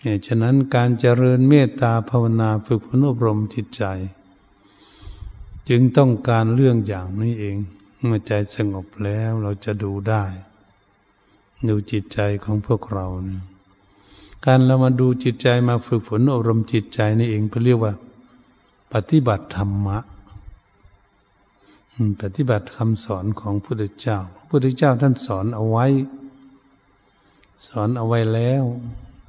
เหตุฉะนั้นการเจริญเมตตาภาวนาฝึกฝนอบรมจิตใจ จึงต้องการเรื่องอย่างนี้เอง เมื่อใจสงบแล้วเราจะดูได้ ดูจิตใจของพวกเราเนี่ย การเรามาดูจิตใจมาฝึกฝนอบรมจิตใจนี่เองเขาเรียกว่า ปฏิบัติธรรมะปฏิบัติคำสอนของพระพุทธเจ้า พระพุทธเจ้าท่านสอนเอาไว้ สอนเอาไว้แล้ว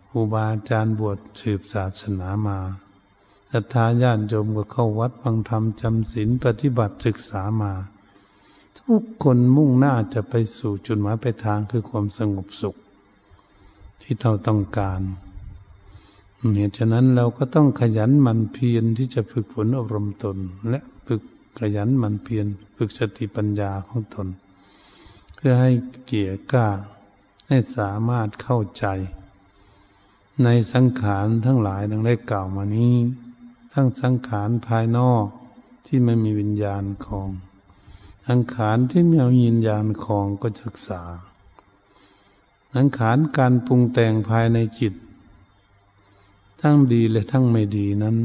ครูบาอาจารย์บวชสืบศาสนามาศรัทธาญาติโยมก็เข้าวัดฟังธรรมจำศีลปฏิบัติศึกษามา ทุกคนมุ่งหน้าจะไปสู่จุดหมายปลายทางคือความสงบสุข ที่เราต้องการเหตุฉะนั้นเราก็ต้องขยันมันเพียรที่จะฝึกฝนอบรมตน และฝึกขยันมันเพียรฝึกสติปัญญาของตน เพื่อให้เกียรกล้าให้สามารถเข้าใจ ในสังขารทั้งหลายดังได้กล่าวมานี้ ทั้งสังขารภายนอกที่ไม่มีวิญญาณของสังขารที่มีวิญญาณของก็ศึกษา สังขารการปรุงแต่งภายในจิต ทั้งดีและทั้งไม่ดีนั้น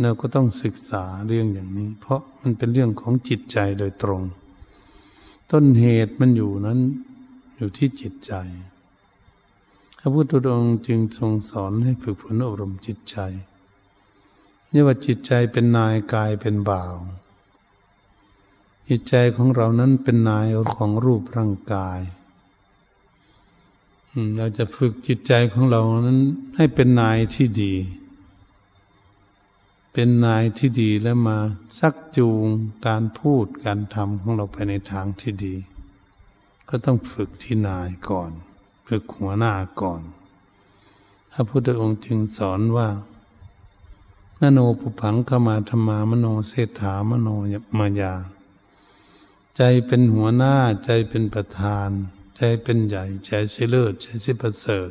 เราก็ต้องศึกษาเรื่องอย่างนี้ เพราะมันเป็นเรื่องของจิตใจโดยตรง ต้นเหตุมันอยู่นั้น อยู่ที่จิตใจ พระพุทธองค์จึงทรงสอนให้ฝึกฝนอบรมจิตใจนี่ว่าจิตใจเป็นนายกายเป็นบ่าวจิตใจของเรานั้นเป็นนายของรูปร่างกาย เราจะฝึกจิตใจของเรานั้นให้เป็นนายที่ดี เป็นนายที่ดีแล้วมาซักจูงการพูดการทำของเราไปในทางที่ดี ก็ต้องฝึกที่นายก่อน ฝึกหัวหน้าก่อน พระพุทธองค์จึงสอนว่านโนปุพังขมาธรรมามโนเศรษฐามโนมายา ใจเป็นหัวหน้าใจเป็นประธาน ใจเป็นใหญ่ใจเสเลิศใจสิประเสริฐ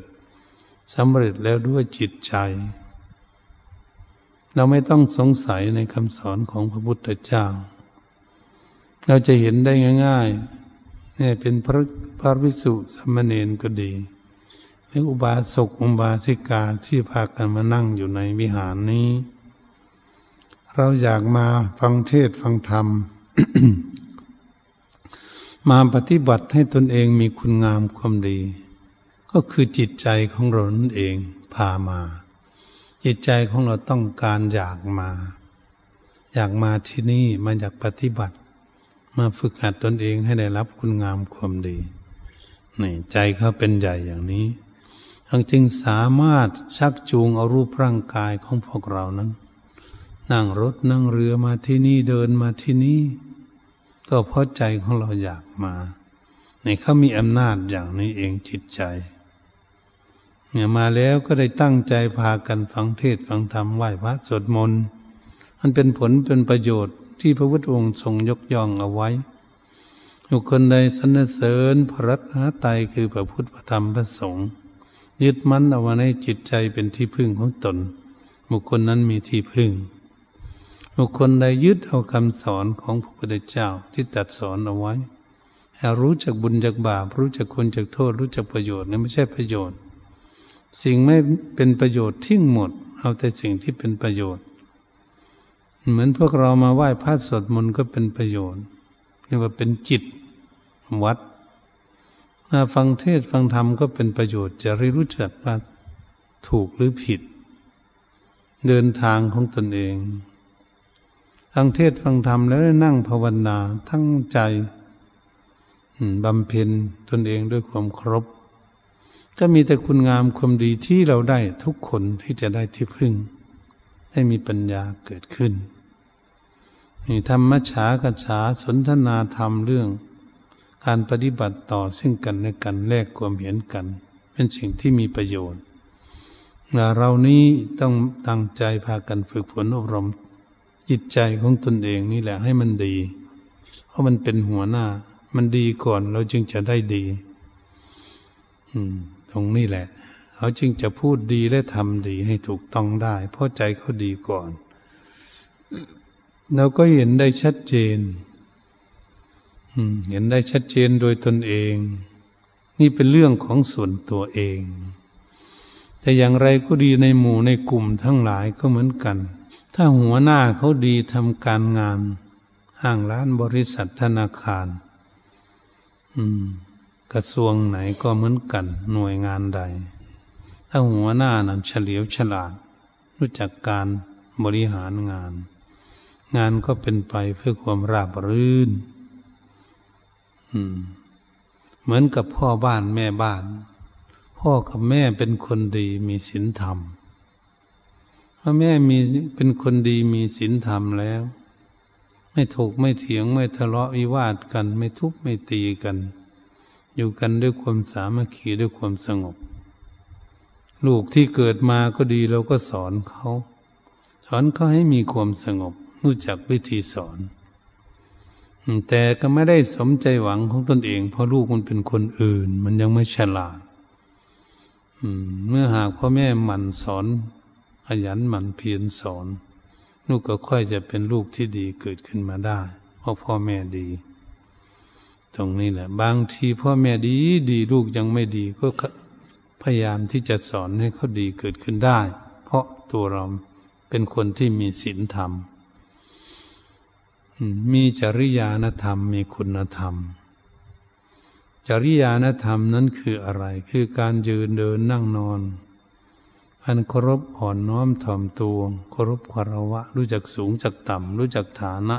สำเร็จแล้วด้วยจิตใจ เราไม่ต้องสงสัยในคำสอนของพระพุทธเจ้า เราจะเห็นได้ง่ายๆเนี่ยเป็นพระพระวิสุสมณเณรก็ดีหรืออุบาสกอุบาสิกาที่พากันมานั่งอยู่ในวิหารนี้ เราอยากมาฟังเทศฟังธรรม มาปฏิบัติให้ตนเองมีคุณงามความดี ก็คือจิตใจของเรานั่นเองพามา จิตใจของเราต้องการอยากมา อยากมาที่นี่มาอยากปฏิบัติ มาฝึกหัดตนเองให้ได้รับคุณงามความดีนี่ใจเขาเป็นใหญ่อย่างนี้ทั้งจึงสามารถชักจูงเอารูปร่างกายของพวกเรานั้น นั่งรถนั่งเรือมาที่นี่เดินมาที่นี่ ก็เพราะใจของเราอยากมาในเขามีอำนาจอย่างนี้เองจิตใจเนี่ยมาแล้วก็ได้ตั้งใจพากันฟังเทศฟังธรรมไหว้พระสวดมนต์มันเป็นผลเป็นประโยชน์ที่พระพุทธองค์ทรงยกย่องเอาไว้บุคคลใดสรรเสริญพระรัตนตรัยคือพระพุทธพระธรรมพระสงฆ์ยึดมั่นเอาไว้ในจิตใจเป็นที่พึ่งของตน บุคคลนั้นมีที่พึ่ง บุคคลใดยึดเอาคำสอนของพระพุทธเจ้าที่ตัดสอนเอาไว้ให้รู้จักบุญจากบาป รู้จักคนจากโทษ รู้จักประโยชน์นี่ไม่ใช่ประโยชน์ สิ่งไม่เป็นประโยชน์ทิ้งหมด เอาแต่สิ่งที่เป็นประโยชน์ เหมือนพวกเรามาไหว้พระสวดมนต์ก็เป็นประโยชน์เรียกว่าเป็นจิตวัดมาฟังเทศฟังธรรมก็เป็นประโยชน์ จะรู้จักว่าถูกหรือผิด เดินทางของตนเอง ฟังเทศฟังธรรมแล้วนั่งภาวนาทั้งใจบำเพ็ญตนเองด้วยความครบ ก็มีแต่คุณงามความดีที่เราได้ทุกคนที่จะได้ที่พึ่ง ให้มีปัญญาเกิดขึ้นนี่ธรรมฉากฉาสนทนาธรรมเรื่อง การปฏิบัติต่อซึ่งกันและกันแลกความเห็นกัน เป็นสิ่งที่มีประโยชน์เรานี้ต้องตั้งใจพากันฝึกฝนอบรม จิตใจของตนเองนี่แหละให้มันดี เพราะมันเป็นหัวหน้า มันดีก่อนเราจึงจะได้ดี อืม ตรงนี้แหละเขาจึงจะพูดดีและทำดีให้ถูกต้องได้ เพราะใจเขาดีก่อน เราก็เห็นได้ชัดเจนเห็นได้ชัดเจนโดยตนเอง นี่เป็นเรื่องของส่วนตัวเอง แต่อย่างไรก็ดีในหมู่ในกลุ่มทั้งหลายก็เหมือนกัน ถ้าหัวหน้าเขาดีทำการงาน ห้างร้านบริษัทธนาคาร อืม กระทรวงไหนก็เหมือนกันหน่วยงานใด ถ้าหัวหน้านั้นเฉลียวฉลาด รู้จักการบริหารงาน งานก็เป็นไปเพื่อความราบรื่น อืม เหมือนกับพ่อบ้านแม่บ้าน พ่อกับแม่เป็นคนดีมีศีลธรรม พระแม่มีเป็นคนดีมีศีลธรรมแล้ว ไม่ถกไม่เถียงไม่ทะเลาะวิวาทกัน ไม่ทุบไม่ตีกัน อยู่กันด้วยความสามัคคีด้วยความสงบ ลูกที่เกิดมาก็ดีเราก็สอนเขา สอนเขาให้มีความสงบ รู้จักวิธีสอน แต่ก็ไม่ได้สมใจหวังของตนเอง เพราะลูกมันเป็นคนอื่น มันยังไม่ฉลาดเมื่อหากพ่อแม่หมั่นสอน ขยันหมั่นเพียรสอน ลูกก็ค่อยจะเป็นลูกที่ดีเกิดขึ้นมาได้เพราะพ่อแม่ดี ตรงนี้แหละ บางทีพ่อแม่ดีดีลูกยังไม่ดีก็พยายามที่จะสอนให้เขาดีเกิดขึ้นได้ เพราะตัวเราเป็นคนที่มีศีลธรรม มีจริยานธรรม มีคุณธรรม จริยานธรรมนั้นคืออะไร คือการยืนเดินนั่งนอน อันเคารพอ่อนน้อมถ่อมตัวเคารพคารวะ รู้จักสูงจักต่ำ รู้จักฐานะ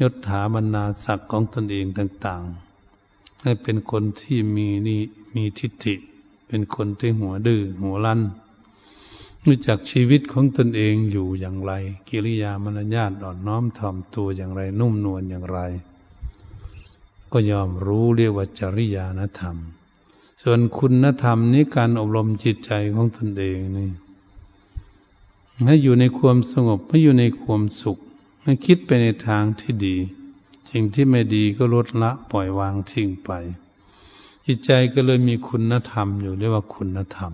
ยศถาบรรดาศักดิ์ของตนเองต่าง ๆ ให้เป็นคนที่มีนี่มีทิฏฐิ เป็นคนที่หัวดื้อหัวลันรู้จักชีวิตของตนเองอยู่อย่างไร กิริยามารยาทอ่อนน้อมถ่อมตัวอย่างไร นุ่มนวลอย่างไร ก็ยอมรู้เรียกว่าจริยานธรรม ส่วนคุณธรรมนี้การอบรมจิตใจของตนเองนี่ให้อยู่ในความสงบให้อยู่ในความสุข ให้คิดไปในทางที่ดีสิ่งที่ไม่ดีก็ลดละปล่อยวางทิ้งไป จิตใจก็เลยมีคุณธรรมอยู่เรียกว่าคุณธรรม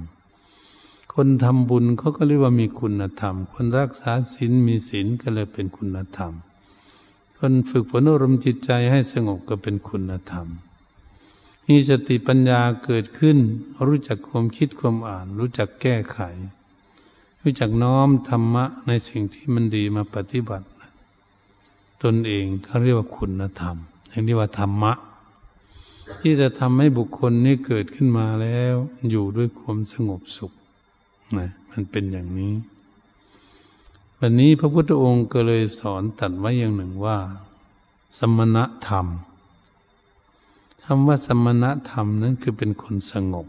คนทำบุญเขาก็เรียกว่ามีคุณธรรม คนรักษาศีลมีศีลก็เลยเป็นคุณธรรม คนฝึกฝนอารมณ์จิตใจให้สงบก็เป็นคุณธรรม มีสติปัญญาเกิดขึ้น รู้จักความคิดความอ่าน รู้จักแก้ไข รู้จักน้อมธรรมะในสิ่งที่มันดีมาปฏิบัติ ตนเองเขาเรียกว่าคุณธรรมเรียกว่าธรรมะ ที่จะทำให้บุคคลนี้เกิดขึ้นมาแล้ว อยู่ด้วยความสงบสุขนะมันเป็นอย่างนี้ วันนี้พระพุทธองค์ก็เลยสอนตัดไว้อย่างหนึ่งว่า สมณธรรม คำว่าสมณธรรมนั้นคือเป็นคนสงบ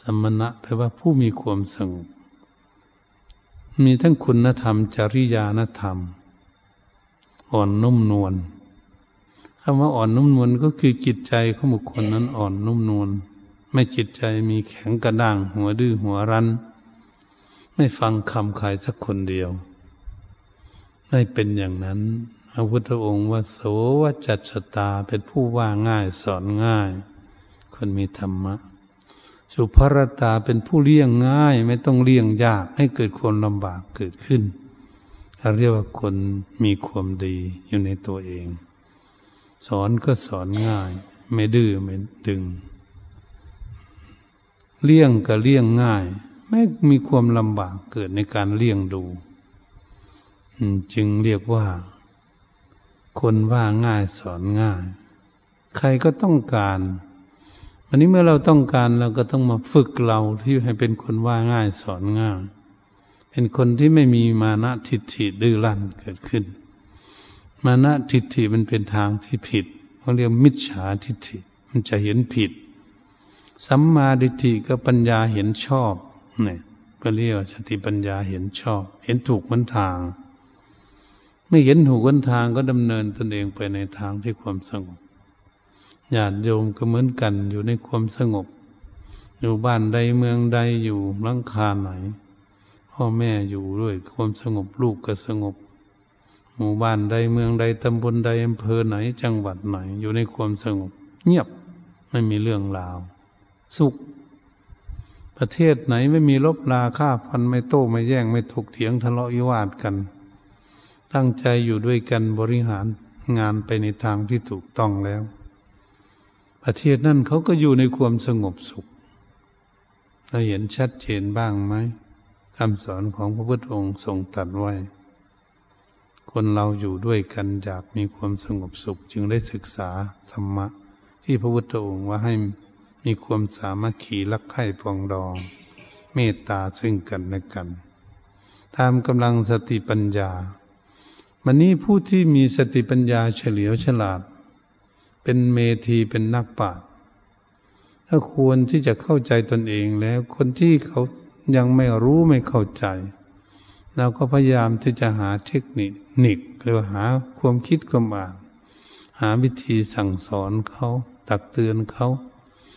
สมณะแปลว่าผู้มีความสงบ มีทั้งคุณธรรม จริยานธรรม อ่อนนุ่มนวลคำว่าอ่อนนุ่มนวลก็คือจิตใจของบุคคลนั้นอ่อนนุ่มนวลไม่จิตใจมีแข็งกระด้าง หัวดื้อหัวรั้น ไม่ฟังคำขายสักคนเดียว ไม่เป็นอย่างนั้น ระพุทธองค์ว่าโสวจัตสตาเป็นผู้ว่าง่ายสอนง่าย คนมีธรรมะ สุภรตาเป็นผู้เลี่ยงง่าย ไม่ต้องเลี่ยงยากให้เกิดคนลำบากเกิดขึ้นเขาเรียกว่าคนมีความดีอยู่ในตัวเอง สอนก็สอนง่าย ไม่ดื้อไม่ดึง เลี่ยงก็เลี่ยงง่าย ไม่มีความลำบากเกิดในการเลี่ยงดู จึงเรียกว่า คนว่าง่ายสอนง่าย ใครก็ต้องการวันนี้เมื่อเราต้องการเราก็ต้องมาฝึกเราที่ให้เป็นคนว่าง่ายสอนง่าย เป็นคนที่ไม่มีมานะทิฏฐิดื้อรั้นเกิดขึ้น มานะทิฏฐิมันเป็นทางที่ผิดเขาเรียกมิจฉาทิฏฐิมันจะเห็นผิด สัมมาทิฏฐิก็ปัญญาเห็นชอบเนี่ยก็เรียกว่าสติปัญญาเห็นชอบ เห็นถูกมันทาง ไม่เห็นถูกวันทางก็ดำเนินตนเองไปในทางที่ความสงบญาติโยมก็เหมือนกันอยู่ในความสงบ อยู่บ้านใดเมืองใดอยู่ลังคาไหน พ่อแม่อยู่ด้วยความสงบลูกก็สงบ หมู่บ้านใดเมืองใดตำบลใดอำเภอไหนจังหวัดไหน อยู่ในความสงบ เงียบไม่มีเรื่องราว สุข ประเทศไหนไม่มีลบลาฆ่าพันไม่โต้ไม่แย่งไม่ถกเถียงทะเลาะวิวาทกัน ตั้งใจอยู่ด้วยกันบริหารงานไปในทางที่ถูกต้องแล้ว ประเทศนั้นเขาก็อยู่ในความสงบสุข เราเห็นชัดเจนบ้างไหมคำสอนของพระพุทธองค์ทรงตัดไว้ คนเราอยู่ด้วยกันอยากมีความสงบสุข จึงได้ศึกษาธรรมะ ที่พระพุทธองค์ว่าให้มีความสามัคคีรักใคร่ปองดอง เมตตาซึ่งกันและกันตามกำลังสติปัญญา มันนี้ผู้ที่มีสติปัญญาเฉลียวฉลาด เป็นเมธีเป็นนักปราชญ์ถ้าควรที่จะเข้าใจตนเองแล้วคนที่เขายังไม่รู้ไม่เข้าใจเราก็พยายามที่จะหาเทคนิคนิคหรือหาความคิดความอ่าน หาวิธีสั่งสอนเขาตักเตือนเขา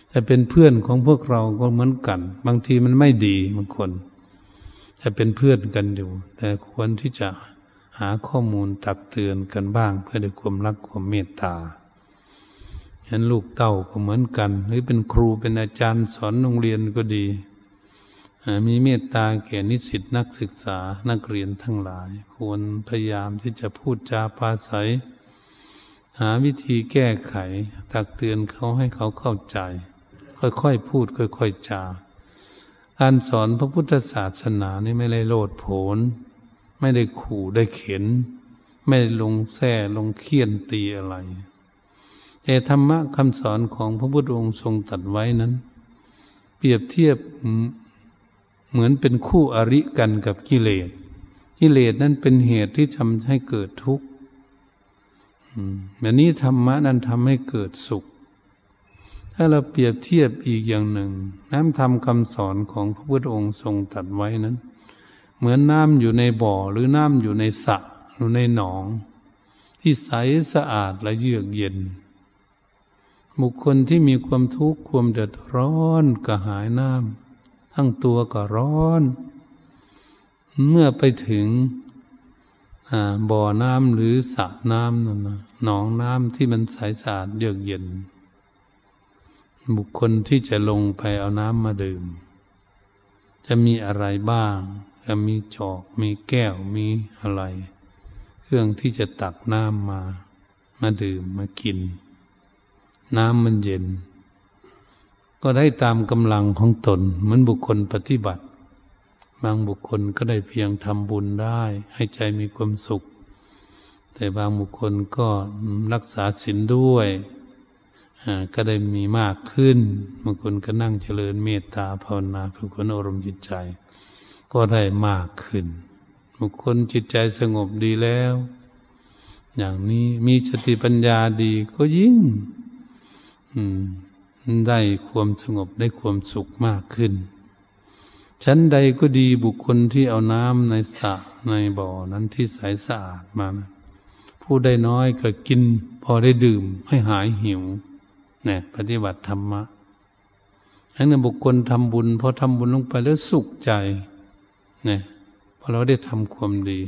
แต่เป็นเพื่อนของพวกเราก็เหมือนกัน บางทีมันไม่ดีบางคนแต่เป็นเพื่อนกันอยู่ แต่ควรที่จะ หาข้อมูลตักเตือนกันบ้างเพื่อด้วยความรักความเมตตาเห็นลูกเต้าก็เหมือนกัน หรือเป็นครูเป็นอาจารย์สอนโรงเรียนก็ดีมีเมตตาแก่นิสิตนักศึกษานักเรียนทั้งหลาย ควรพยายามที่จะพูดจาปาศัย หาวิธีแก้ไข ตักเตือนเขาให้เขาเข้าใจ ค่อยๆพูดค่อยๆจาการสอนพระพุทธศาสนานี่ไม่ได้โลดโผน ไม่ได้ขู่ได้เข็น ไม่ได้ลงแท่ลงเคี่ยนตีอะไร แต่ธรรมะคำสอนของพระพุทธองค์ทรงตัดไว้นั้น เปรียบเทียบเหมือนเป็นคู่อริกันกับกิเลส กิเลสนั้นเป็นเหตุที่ทำให้เกิดทุกข์แบบนี้ธรรมะนั้นทำให้เกิดสุข ถ้าเราเปรียบเทียบอีกอย่างหนึ่ง น้ำธรรมคำสอนของพระพุทธองค์ทรงตัดไว้นั้น เหมือนน้ำอยู่ในบ่อหรือน้ำอยู่ในสระอยู่ในหนอง ที่ใสสะอาดและเยือกเย็น บุคคลที่มีความทุกข์ความเดือดร้อนกระหายน้ำทั้งตัวก็ร้อน เมื่อไปถึงบ่อน้ำหรือสระน้ำนั่นนะหนองน้ำที่มันใสสะอาดเยือกเย็น บุคคลที่จะลงไปเอาน้ำมาดื่ม จะมีอะไรบ้าง จะมีจอกมีแก้วมีอะไร เครื่องที่จะตักน้ำมา มาดื่มมากิน น้ำมันเย็น ก็ได้ตามกำลังของตนเหมือนบุคคลปฏิบัติ บางบุคคลก็ได้เพียงทำบุญได้ ให้ใจมีความสุข แต่บางบุคคลก็รักษาศีลด้วยก็ได้มีมากขึ้นบางคนก็นั่งเจริญเมตตาภาวนาเพื่อคนอารมณ์จิตใจ ก็ได้มากขึ้น บุคคลจิตใจสงบดีแล้ว อย่างนี้มีสติปัญญาดีก็ยิ่งได้ความสงบได้ความสุขมากขึ้น ชั้นใดก็ดีบุคคลที่เอาน้ำในสระในบ่อนั้นที่ใสสะอาดมาผู้ได้น้อยก็กิน พอได้ดื่มให้หายหิวเนี่ยปฏิบัติธรรมะอันนั้นบุคคลทำบุญพอทำบุญลงไปแล้วสุขใจ เนี่ยพอเราได้ทำความดี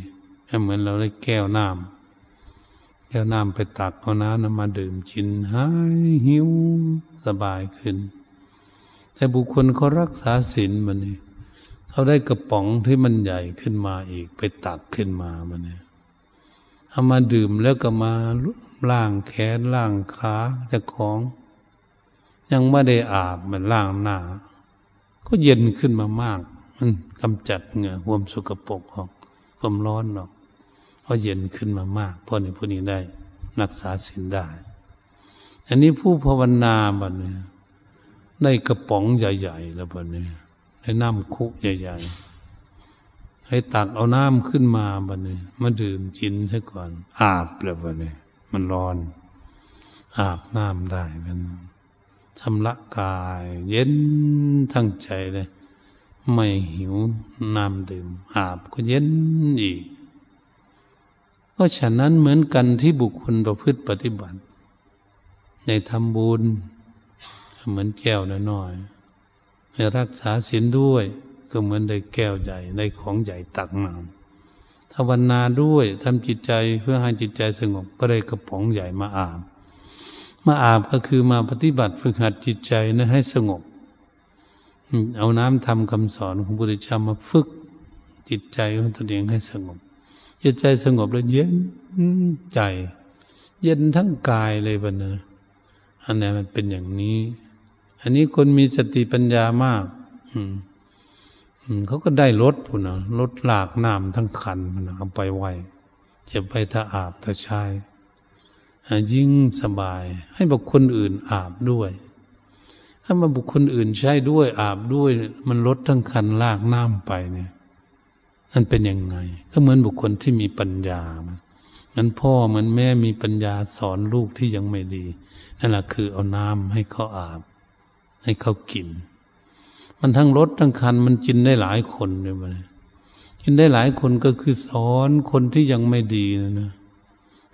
เหมือนเราได้แก้วน้ำแก้วน้ำไปตักเอาน้ำนำมาดื่มกินหายหิวสบายขึ้น แต่บุคคลเขารักษาศีลมันนี่เขาได้กระป๋องที่มันใหญ่ขึ้นมาอีก ไปตักขึ้นมามันเนี่ยเอามาดื่มแล้วก็มาล่างแขนล่างขาจะของ ยังไม่ได้อาบมันล่างหน้า ก็เย็นขึ้นมามาก มันกำจัดเหงื่อความสกปรกออกความร้อนออกก็เย็นขึ้นมามากพราะนี้ผู้นี้ได้รักษาศีลได้ อันนี้ผู้ภาวนาบัดนี้ได้กระป๋องใหญ่ ๆ แล้วบัดนี้ได้น้ำคุกใหญ่ ๆ ให้ตักเอาน้ำขึ้นมาบัดนี้มาดื่มจินซะก่อน อาบแล้วบัดนี้มันร้อน อาบน้ำได้มันชำระกาย เย็นทั้งใจเลย ไม่หิวน้ำดื่มอาบก็เย็นอีกราะฉะนั้นเหมือนกันที่บุคคลประพฤติปฏิบัติ ในทำบุญ เหมือนแก้วน้อยๆในรักษาศีลด้วย ก็เหมือนได้แก้วใหญ่ในของใหญ่ตักน้ำภาวนาด้วยทำจิตใจเพื่อให้จิตใจสงบก็ได้กระป๋องใหญ่มาอาบ มาอาบก็คือมาปฏิบัติฝึกหัดจิตใจนั้นให้สงบ เอาน้ำทำคำสอนของพระพุทธเจ้ามาฝึกจิตใจของตนเองให้สงบจิตใจสงบแล้วเย็นใจ เย็นทั้งกายเลยบันนะอันนี้มันเป็นอย่างนี้ อันนี้คนมีสติปัญญามาก อืมเขาก็ได้รถพุ่นนะรถหลากน้ำทั้งคันมันเอาไปไวจะไปถ้าอาบถ้าชายยิ่งสบาย ให้บุคคลอื่นอาบด้วย ถ้ามาบุคคลอื่นใช้ด้วยอาบด้วย มันลดทั้งคันลากน้ำไปเนี่ยนั่นเป็นยังไง ก็เหมือนบุคคลที่มีปัญญามันพ่อเหมือนแม่มีปัญญาสอนลูกที่ยังไม่ดีนั่นแหละคือเอาน้ำให้เขาอาบ ให้เขากิน มันทั้งรถทั้งคันมันกินได้หลายคนเลยมันกินได้หลายคนก็คือสอนคนที่ยังไม่ดีนะนะ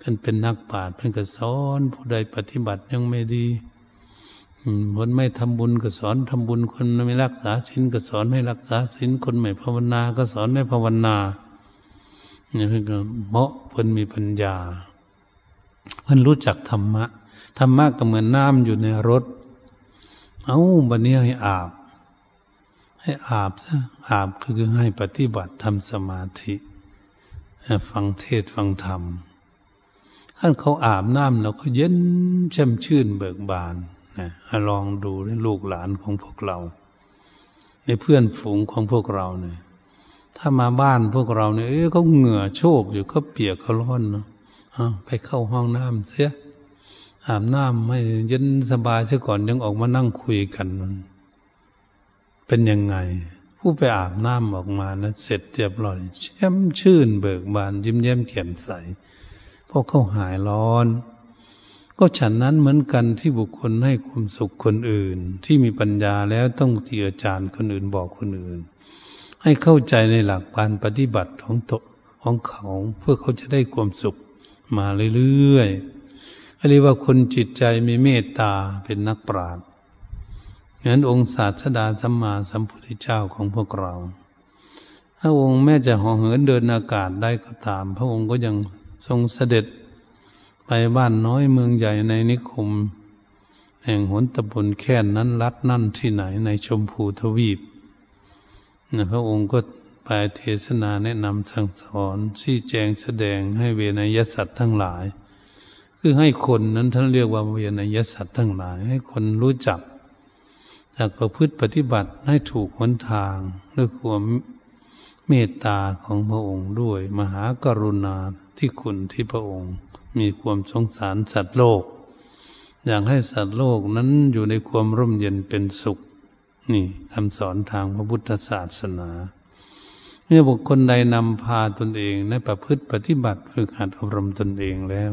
กันเป็นนักปราชญ์เพื่อนก็สอนผู้ใดปฏิบัติยังไม่ดี คนไม่ทำบุญก็สอนทำบุญ คนไม่รักษาศีลก็สอนให้รักษาศีล คนไม่ภาวนา ก็สอนให้ภาวนาเนี่ยเพื่อนเพราะเพื่นมีปัญญา เพื่นรู้จักธรรมะ ธรรมะก็เหมือนน้ำอยู่ในรถ เอาบันนี้ให้อาบ ให้อาบซะ อาบคือให้ปฏิบัติทำสมาธิฟังเทศฟังธรรมขั้นเขาอาบน้ำเราก็เย็นช่ำชื่นเบิกบาน ลองดูในลูกหลานของพวกเรา ในเพื่อนฝูงของพวกเราเนี่ย ถ้ามาบ้านพวกเราเนี่ยเอ้เขาเหงื่อโชกอยู่เขาเปียกเขาร้อนเนาะไปเข้าห้องน้ำเสียอาบน้ำให้เย็นสบายเสียก่อนยังออกมานั่งคุยกัน เป็นยังไง ผู้ไปอาบน้ำออกมานะเสร็จเรียบร้อยแช่มชื่นเบิกบาน ยิ้มแย้มแจ่มใสเพราะเขาหายร้อน ก็ฉันนั้นเหมือนกันที่บุคคลให้ความสุขคนอื่น ที่มีปัญญาแล้วต้องเตียจารคนอื่นบอกคนอื่น ให้เข้าใจในหลักการปฏิบัติของตของเขาเพื่อเขาจะได้ความสุขมาเรื่อยๆเรียกว่าคนจิตใจมีเมตตาเป็นนักปราชญ์งั้นองค์ศาสดาสัมมาสัมพุทธเจ้าของพวกเราถ้าองค์แม้จะห่อเหินเดินอากาศได้ก็ตาม พระองค์ก็ยังทรงเสด็จ ไปบ้านน้อยเมืองใหญ่ในนิคม แห่งหนตะบนแค่นนั้นรัดนั่นที่ไหนในชมพูทวีปนะพระองค์ก็ไปเทศนาแนะนำสั่งสอนชี้แจงแสดงให้เวนยสัตว์ทั้งหลาย คือให้คนนั้นท่านเรียกว่าเวนยสัตว์ทั้งหลาย ให้คนรู้จักจากประพฤติปฏิบัติให้ถูกหนทางด้วยความเมตตาของพระองค์ด้วย มหากรุณาที่คุณที่พระองค์ มีความสงสารสัตว์โลก อยากให้สัตว์โลกนั้นอยู่ในความร่มเย็นเป็นสุข นี่คำสอนทางพระพุทธศาสนาเมื่อบุคคลใดนำพาตนเองในประพฤติปฏิบัติฝึกหัดอบรมตนเองแล้ว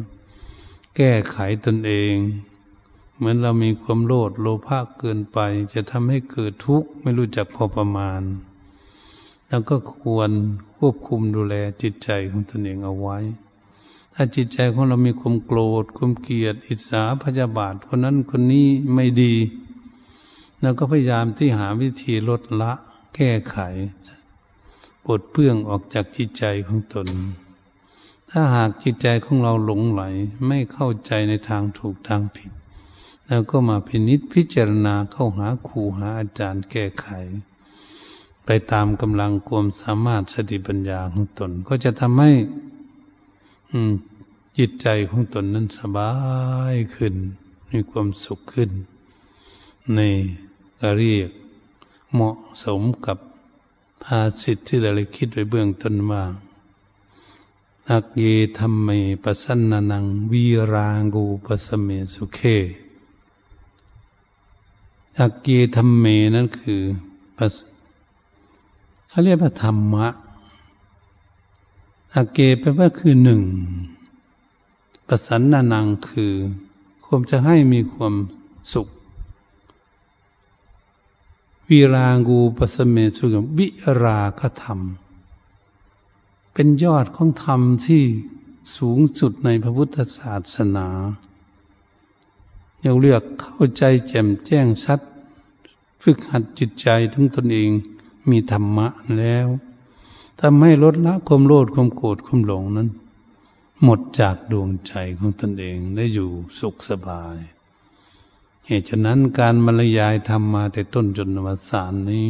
แก้ไขตนเอง เหมือนเรามีความโลดโลภะเกินไป จะทำให้เกิดทุกข์ไม่รู้จักพอประมาณแล้วก็ควรควบคุมดูแลจิตใจของตนเองเอาไว้ ถ้าจิตใจของเรามีความโกรธความเกลียด อิจฉาพยาบาทคนนั้นคนนี้ไม่ดีเราก็พยายามที่หาวิธีลดละ แก้ไขปลดเปื้องออกจากจิตใจของตน ถ้าหากจิตใจของเราหลงไหลไม่เข้าใจในทางถูกทางผิดแล้วก็มาพินิษพิจารณาเข้าหาครูหาอาจารย์แก้ไข ไปตามกำลังความสามารถสติปัญญาของตน ก็จะทำให้ จิตใจของตนนั้นสบายขึ้น มีความสุขขึ้น ในเรียกเหมาะสมกับภาสิทธิ์ที่เราเลยคิดไว้เบื้องต้นว่าอักเยธรรมเมปสันนานัง วีรางูปสเมสุเคอักเยธรรมเมนั่นคือเขาเรียกว่าธรรมะ อักเกแปลว่าคือหนึ่งปสันนานังคือ ความจะให้มีความสุขวิรางูปสเมสุกวิราคธรรม เป็นยอดของธรรมที่สูงสุดในพระพุทธศาสนาเราเลือกเข้าใจแจ่มแจ้งชัด ฝึกหัดจิตใจทั้งตนเองมีธรรมะแล้ว ทำให้ลดละความโลภความโกรธความหลงนั้น หมดจากดวงใจของตนเองได้อยู่สุขสบาย เหตุฉะนั้นการบรรยายธรรมมาแต่ต้นจนวสานนี้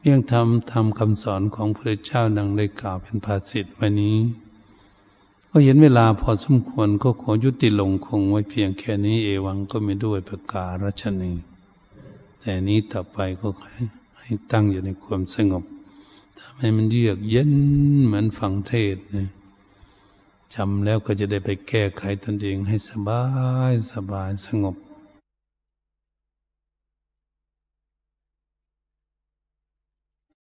เรื่องธรรมทำคำสอนของพระเจ้าดังได้กล่าวเป็นภาษิตวันนี้ ก็เห็นเวลาพอสมควรก็ขอยุติลงคงไว้เพียงแค่นี้เอวังก็ไม่ด้วยประกาศรัชนีแต่นี้ต่อไปก็ให้ตั้งอยู่ในความสงบ ทำให้มันเยือกเย็นเหมือนฟังเทศเนี่ยจำแล้วก็จะได้ไปแก้ไขตนเองให้สบายสบายสงบ